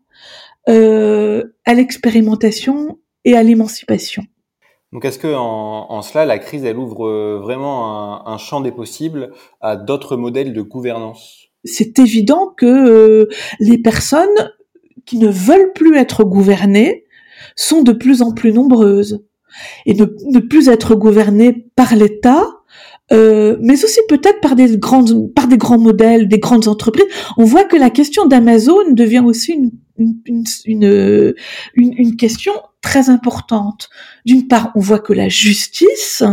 euh, à l'expérimentation et à l'émancipation. Donc est-ce que en, en, cela, la crise, elle ouvre euh, vraiment un, un champ des possibles à d'autres modèles de gouvernance? C'est évident que euh, les personnes qui ne veulent plus être gouvernées sont de plus en plus nombreuses. Et ne, ne plus être gouvernées par l'État, euh, mais aussi peut-être par des grandes, par des grands modèles, des grandes entreprises. On voit que la question d'Amazon devient aussi une, une, une, une, une question très importante. D'une part, on voit que la justice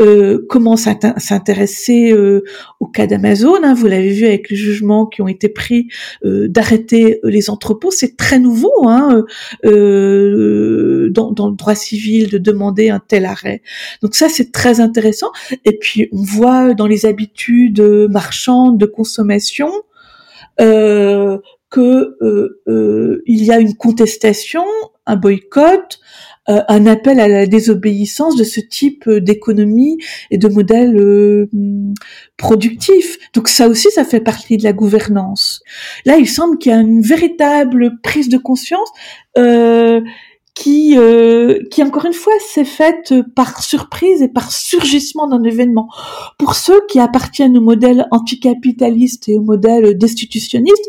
euh, commence à s'intéresser euh, au cas d'Amazon. Hein, vous l'avez vu avec les jugements qui ont été pris euh, d'arrêter les entrepôts. C'est très nouveau hein, euh, dans, dans, le droit civil de demander un tel arrêt. Donc ça, c'est très intéressant. Et puis, on voit dans les habitudes marchandes de consommation euh, que euh, il y a une contestation, un boycott, euh, un appel à la désobéissance de ce type euh, d'économie et de modèle euh, productif. Donc ça aussi, ça fait partie de la gouvernance. Là, il semble qu'il y a une véritable prise de conscience qui, euh, qui encore une fois s'est faite par surprise et par surgissement d'un événement. Pour ceux qui appartiennent au modèle anticapitaliste et au modèle destitutionniste,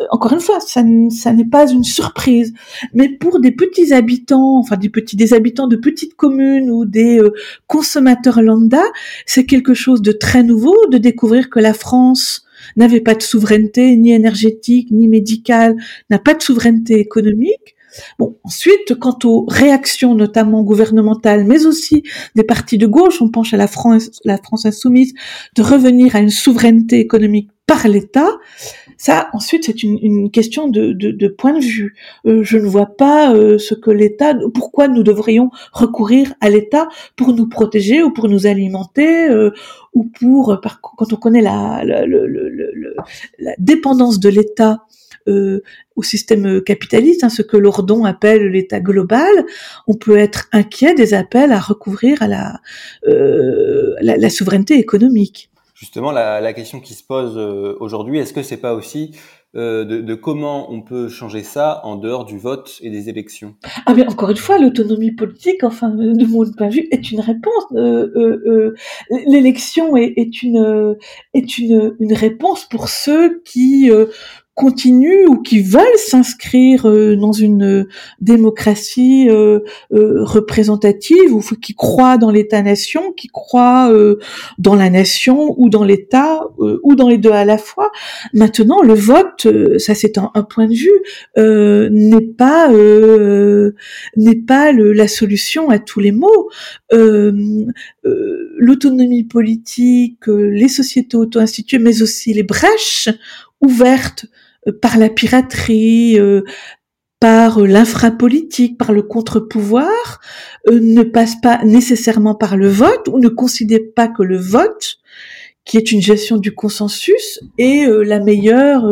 euh, encore une fois, ça, ça n'est pas une surprise. Mais pour des petits habitants, enfin des petits, des habitants de petites communes ou des euh, consommateurs lambda, c'est quelque chose de très nouveau de découvrir que la France n'avait pas de souveraineté ni énergétique ni médicale, n'a pas de souveraineté économique Ensuite, quant aux réactions, notamment gouvernementales, mais aussi des partis de gauche, on penche à la France, la France insoumise, de revenir à une souveraineté économique par l'État. Ça, ensuite, c'est une, question de, point de vue. Euh, je ne vois pas euh, ce que l'État, pourquoi nous devrions recourir à l'État pour nous protéger ou pour nous alimenter euh, ou pour, quand on connaît la, la, la dépendance de l'État euh, au système capitaliste, hein, ce que Lordon appelle l'état global, on peut être inquiet des appels à recouvrir à la, euh, la, souveraineté économique. Justement, la, question qui se pose euh, aujourd'hui, est-ce que c'est pas aussi de, de, comment on peut changer ça en dehors du vote et des élections? Ah mais encore une fois, l'autonomie politique, enfin de mon point de vue, est une réponse. Euh, euh, L'élection est, est, une est une, une réponse pour ceux qui continuent ou qui veulent s'inscrire dans une démocratie représentative ou qui croient dans l'État-nation, qui croient dans la nation ou dans l'État ou dans les deux à la fois. Maintenant, le vote, ça c'est un, point de vue, n'est pas n'est pas la solution à tous les maux. L'autonomie politique, les sociétés auto-instituées, mais aussi les brèches ouvertes euh, par la piraterie, euh, par euh, l'infrapolitique, par le contre-pouvoir, ne passent pas nécessairement par le vote ou ne considèrent pas que le vote qui est une gestion du consensus est la meilleure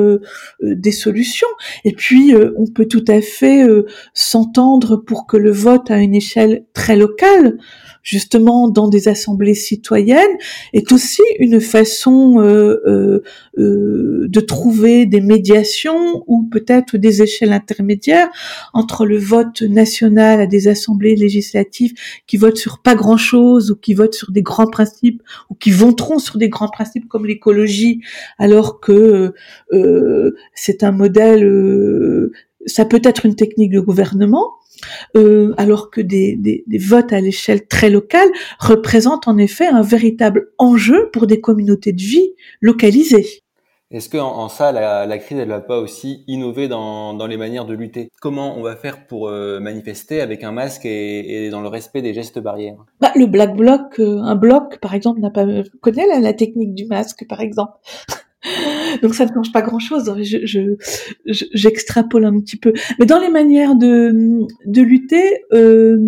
des solutions. Et puis, on peut tout à fait s'entendre pour que le vote à une échelle très locale justement dans des assemblées citoyennes est aussi une façon euh, euh, euh, de trouver des médiations ou peut-être des échelles intermédiaires entre le vote national à des assemblées législatives qui votent sur pas grand-chose ou qui votent sur des grands principes ou qui voteront sur des grands principes comme l'écologie alors que c'est un modèle ça peut être une technique de gouvernement, euh, alors que des, des, des votes à l'échelle très locale représentent en effet un véritable enjeu pour des communautés de vie localisées. Est-ce que en, ça, la, la, crise, elle va pas aussi innover dans, dans les manières de lutter? Comment on va faire pour euh, manifester avec un masque et, et, dans le respect des gestes barrières? Bah, Le black bloc, euh, un bloc, par exemple, n'a pas connaît la, la technique du masque, par exemple. Donc ça ne change pas grand-chose. Je, j'extrapole un petit peu. Mais dans les manières de, de lutter, euh,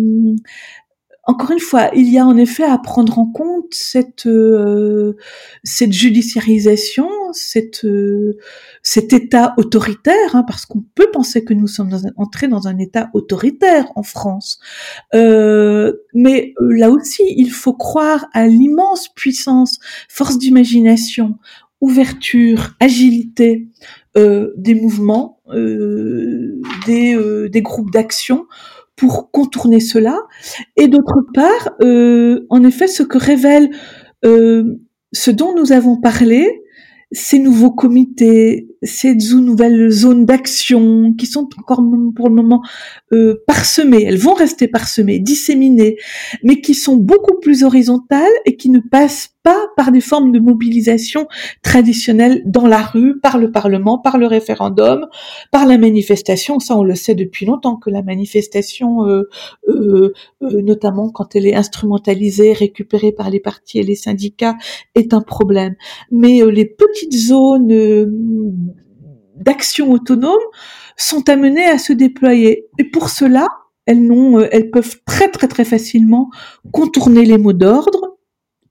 encore une fois, il y a en effet à prendre en compte cette euh, cette judiciarisation, cette euh, cet état autoritaire, hein, parce qu'on peut penser que nous sommes entrés dans un état autoritaire en France. Euh, mais là aussi, il faut croire à l'immense puissance, force d'imagination, ouverture, agilité euh, des mouvements, euh, des, euh, des, groupes d'action pour contourner cela. Et d'autre part, en effet, ce que révèle ce dont nous avons parlé, ces nouveaux comités, ces nouvelles zones d'action qui sont encore pour le moment euh, parsemées, elles vont rester parsemées, disséminées, mais qui sont beaucoup plus horizontales et qui ne passent pas par des formes de mobilisation traditionnelles dans la rue, par le Parlement, par le référendum, par la manifestation. Ça, on le sait depuis longtemps que la manifestation, euh, euh, euh notamment quand elle est instrumentalisée, récupérée par les partis et les syndicats, est un problème. Mais euh, les petites zones euh, d'action autonome sont amenées à se déployer. Et pour cela, elles, n'ont, elles peuvent très très très facilement contourner les mots d'ordre,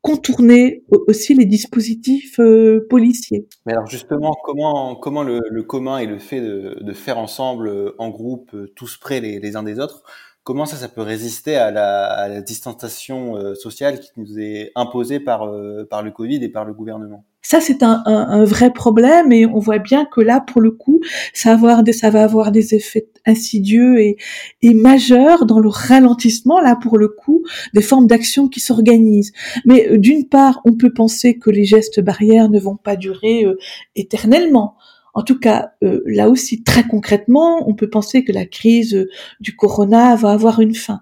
contourner aussi les dispositifs euh, policiers. Mais alors justement, comment comment le, commun et le fait de, faire ensemble euh, en groupe, euh, tous près les, uns des autres, comment ça ça peut résister à la, à la distanciation sociale qui nous est imposée par par le Covid et par le gouvernement? Ça, c'est un, un, vrai problème et on voit bien que là, pour le coup, ça va avoir des, ça va avoir des effets insidieux et, et majeurs dans le ralentissement, là, pour le coup, des formes d'action qui s'organisent. Mais euh, d'une part, on peut penser que les gestes barrières ne vont pas durer euh, éternellement. En tout cas, euh, là aussi, très concrètement, on peut penser que la crise euh, du corona va avoir une fin.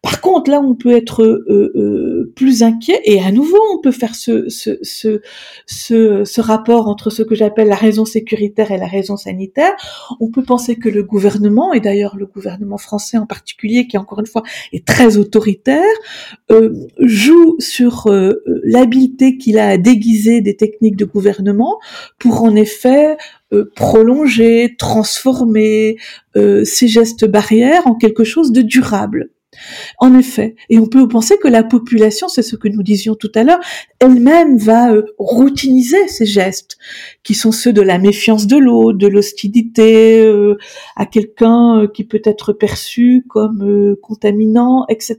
Par contre, là, on peut être euh, plus inquiet, et à nouveau, on peut faire ce, ce, ce, ce, ce rapport entre ce que j'appelle la raison sécuritaire et la raison sanitaire. On peut penser que le gouvernement, et d'ailleurs le gouvernement français en particulier, qui encore une fois est très autoritaire, joue sur l'habileté qu'il a à déguiser des techniques de gouvernement pour en effet euh, prolonger, transformer euh, ces gestes barrières en quelque chose de durable. En effet, et on peut penser que la population, c'est ce que nous disions tout à l'heure, elle-même va euh, routiniser ces gestes, qui sont ceux de la méfiance de l'autre, de l'hostilité euh, à quelqu'un euh, qui peut être perçu comme contaminant, etc.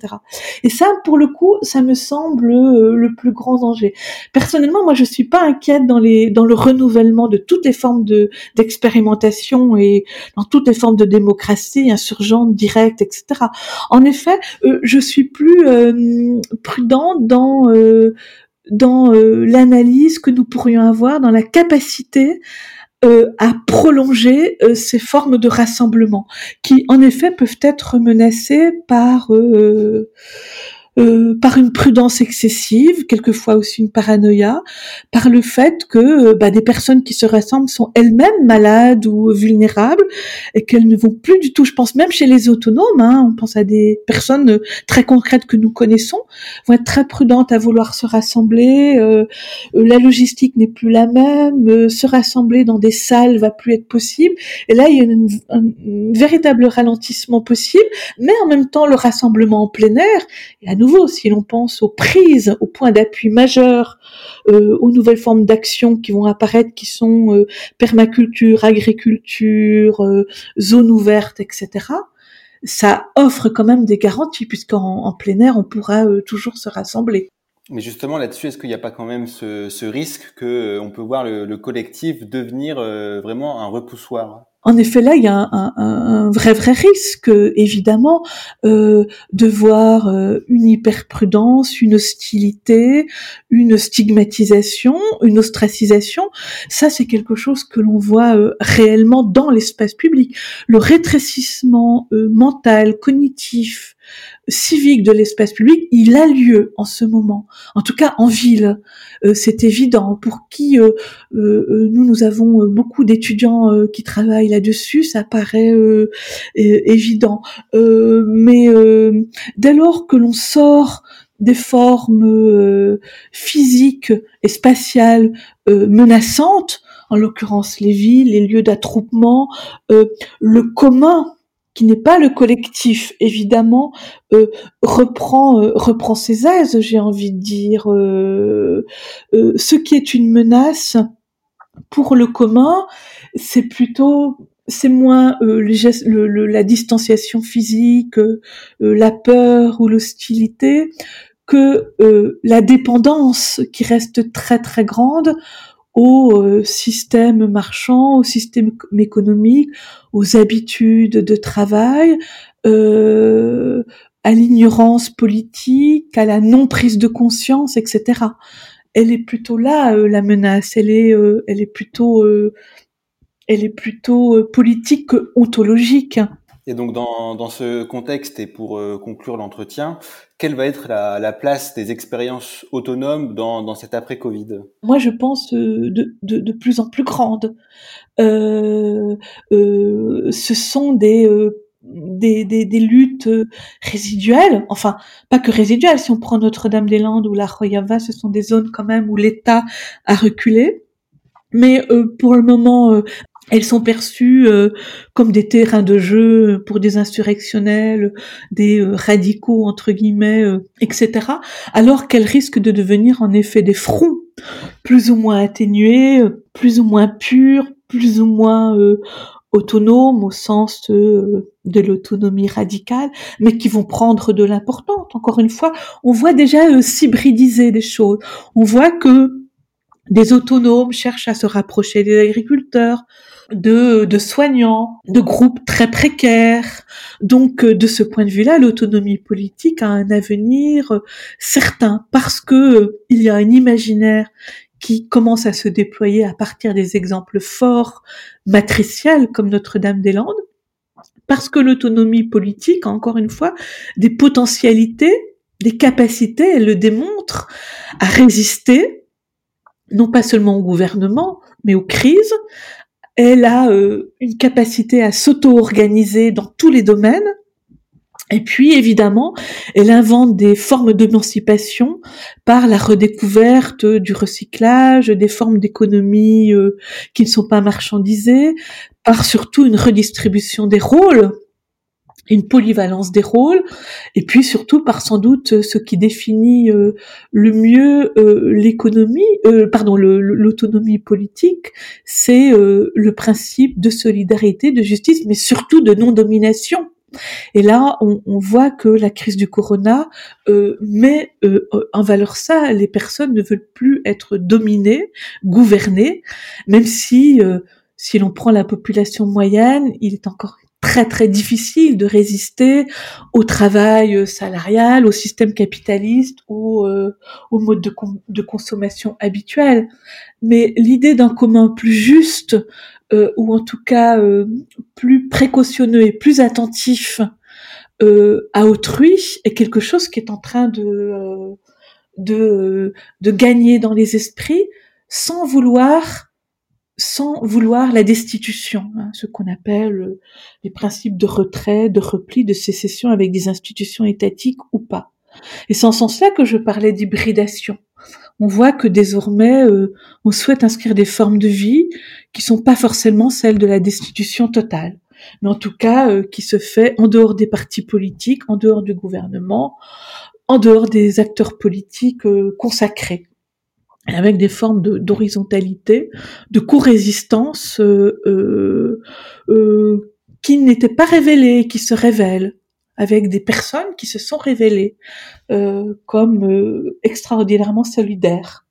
Et ça, pour le coup, ça me semble le plus grand danger. Personnellement, moi, je suis pas inquiète dans le renouvellement de toutes les formes de d'expérimentation et dans toutes les formes de démocratie insurgente, directe, etc. En effet, je suis plus prudent dans dans euh, l'analyse que nous pourrions avoir, dans la capacité euh, à prolonger euh, ces formes de rassemblement qui en effet peuvent être menacées par euh, euh, par une prudence excessive, quelquefois aussi une paranoïa, par le fait que euh, bah, des personnes qui se rassemblent sont elles-mêmes malades ou vulnérables et qu'elles ne vont plus du tout. Je pense même chez les autonomes, hein, on pense à des personnes euh, très concrètes que nous connaissons, vont être très prudentes à vouloir se rassembler. Euh, la logistique n'est plus la même, se rassembler dans des salles va plus être possible. Et là, il y a un, véritable ralentissement possible, mais en même temps le rassemblement en plein air. À si l'on pense aux prises, aux points d'appui majeurs, euh, aux nouvelles formes d'action qui vont apparaître, qui sont euh, permaculture, agriculture, euh, zone ouverte, etc., ça offre quand même des garanties, puisqu'en en plein air, on pourra toujours se rassembler. Mais justement, là-dessus, est-ce qu'il n'y a pas quand même ce, risque que euh, on peut voir le, le collectif devenir vraiment un repoussoir? En effet, là, il y a un, un, un vrai, vrai risque, évidemment, euh, de voir euh, une hyperprudence, une hostilité, une stigmatisation, une ostracisation. Ça, c'est quelque chose que l'on voit euh, réellement dans l'espace public. Le rétrécissement euh, mental, cognitif, civique de l'espace public, il a lieu en ce moment, en tout cas en ville. Euh, c'est évident. Pour qui euh, euh, nous, nous avons beaucoup d'étudiants qui travaillent là-dessus, ça paraît évident. mais dès lors que l'on sort des formes physiques et spatiales menaçantes, en l'occurrence les villes, les lieux d'attroupement, le commun qui n'est pas le collectif, évidemment, euh, reprend euh, reprend ses aises, j'ai envie de dire. Euh, ce qui est une menace pour le commun, c'est plutôt c'est moins la distanciation physique, la peur ou l'hostilité que la dépendance qui reste très très grande au euh, système marchand, au système économique, aux habitudes de travail, euh, à l'ignorance politique, à la non prise de conscience, etc. Elle est plutôt là euh, la menace. Elle est, elle est plutôt, elle est plutôt politique que ontologique. Et donc dans, dans ce contexte et pour euh, conclure l'entretien, quelle va être la, la, place des expériences autonomes dans, dans cet après-Covid? Moi, je pense euh, de, de, plus en plus grande. Euh, ce sont des, des, des, luttes résiduelles, enfin pas que résiduelles. Si on prend Notre-Dame-des-Landes ou la Royava, ce sont des zones quand même où l'État a reculé. Mais pour le moment, elles sont perçues euh, comme des terrains de jeu pour des insurrectionnels, des euh, radicaux entre guillemets, euh, etc. Alors qu'elles risquent de devenir en effet des fronts plus ou moins atténués, plus ou moins purs, plus ou moins autonomes au sens de l'autonomie radicale, mais qui vont prendre de l'importance. Encore une fois, on voit déjà s'hybridiser des choses. On voit que des autonomes cherchent à se rapprocher des agriculteurs, de, de soignants, de groupes très précaires. Donc, euh, de ce point de vue-là, l'autonomie politique a un avenir euh, certain parce que euh, il y a un imaginaire qui commence à se déployer à partir des exemples forts matriciels comme Notre-Dame-des-Landes, parce que l'autonomie politique encore une fois des potentialités, des capacités, elle le démontre, à résister, non pas seulement au gouvernement, mais aux crises, elle a euh, une capacité à s'auto-organiser dans tous les domaines. Et puis, évidemment, elle invente des formes d'émancipation par la redécouverte du recyclage, des formes d'économie euh, qui ne sont pas marchandisées, par surtout une redistribution des rôles une polyvalence des rôles, et puis surtout par sans doute ce qui définit euh, le mieux euh, l'économie, euh, pardon, l'autonomie politique, c'est euh, le principe de solidarité, de justice, mais surtout de non-domination. Et là, on, on, voit que la crise du corona met en valeur ça. Les personnes ne veulent plus être dominées, gouvernées, même si, si l'on prend la population moyenne, il est encore très très difficile de résister au travail salarial, au système capitaliste ou au mode de, consommation habituel. Mais l'idée d'un commun plus juste, ou en tout cas plus précautionneux et plus attentif à autrui, est quelque chose qui est en train de de, de gagner dans les esprits sans vouloir sans vouloir la destitution, hein, ce qu'on appelle euh, les principes de retrait, de repli, de sécession avec des institutions étatiques ou pas. Et c'est en ce sens-là que je parlais d'hybridation. On voit que désormais, euh, on souhaite inscrire des formes de vie qui sont pas forcément celles de la destitution totale, mais en tout cas euh, qui se fait en dehors des partis politiques, en dehors du gouvernement, en dehors des acteurs politiques consacrés avec des formes d'horizontalité, de, co-résistance euh, euh, qui n'étaient pas révélées, qui se révèlent, avec des personnes qui se sont révélées comme extraordinairement solidaires.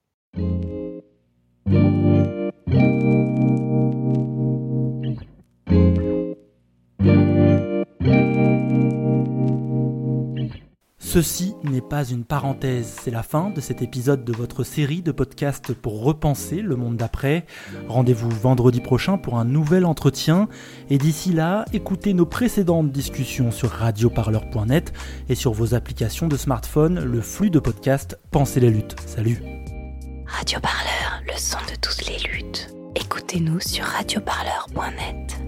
Ceci n'est pas une parenthèse, c'est la fin de cet épisode de votre série de podcasts pour repenser le monde d'après. Rendez-vous vendredi prochain pour un nouvel entretien et d'ici là, écoutez nos précédentes discussions sur radioparleur.net et sur vos applications de smartphone, le flux de podcasts Pensez les luttes. Salut Radioparleur, le son de toutes les luttes. Écoutez-nous sur radioparleur.net.